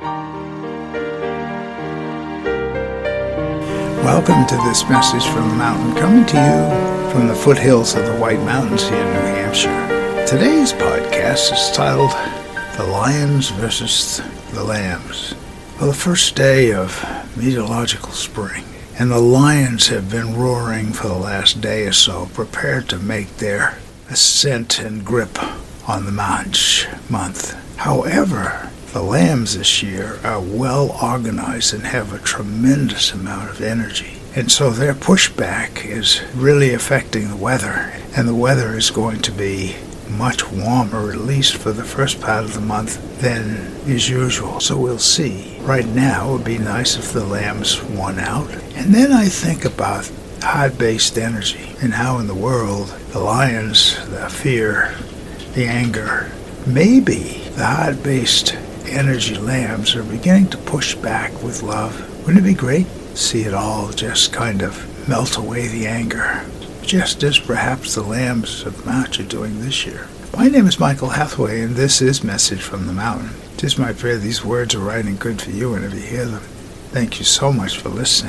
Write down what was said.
Welcome to this message from the mountain, coming to you from the foothills of the White Mountains here in New Hampshire. Today's podcast is titled The Lions versus the Lambs. Well, the first day of meteorological spring, and the lions have been roaring for the last day or so, prepared to make their ascent and grip on the March month. However, the lambs this year are well organized and have a tremendous amount of energy. And so their pushback is really affecting the weather. And the weather is going to be much warmer, at least for the first part of the month, than is usual. So we'll see. Right now, it would be nice if the lambs won out. And then I think about heart based energy and how in the world the lions, the fear, the anger, maybe the heart based energy lambs are beginning to push back with love. Wouldn't it be great to see it all just kind of melt away the anger, just as perhaps the lambs of March are doing this year? My name is Michael Hathaway, and this is Message from the Mountain. It is my prayer these words are right and good for you whenever you hear them. Thank you so much for listening.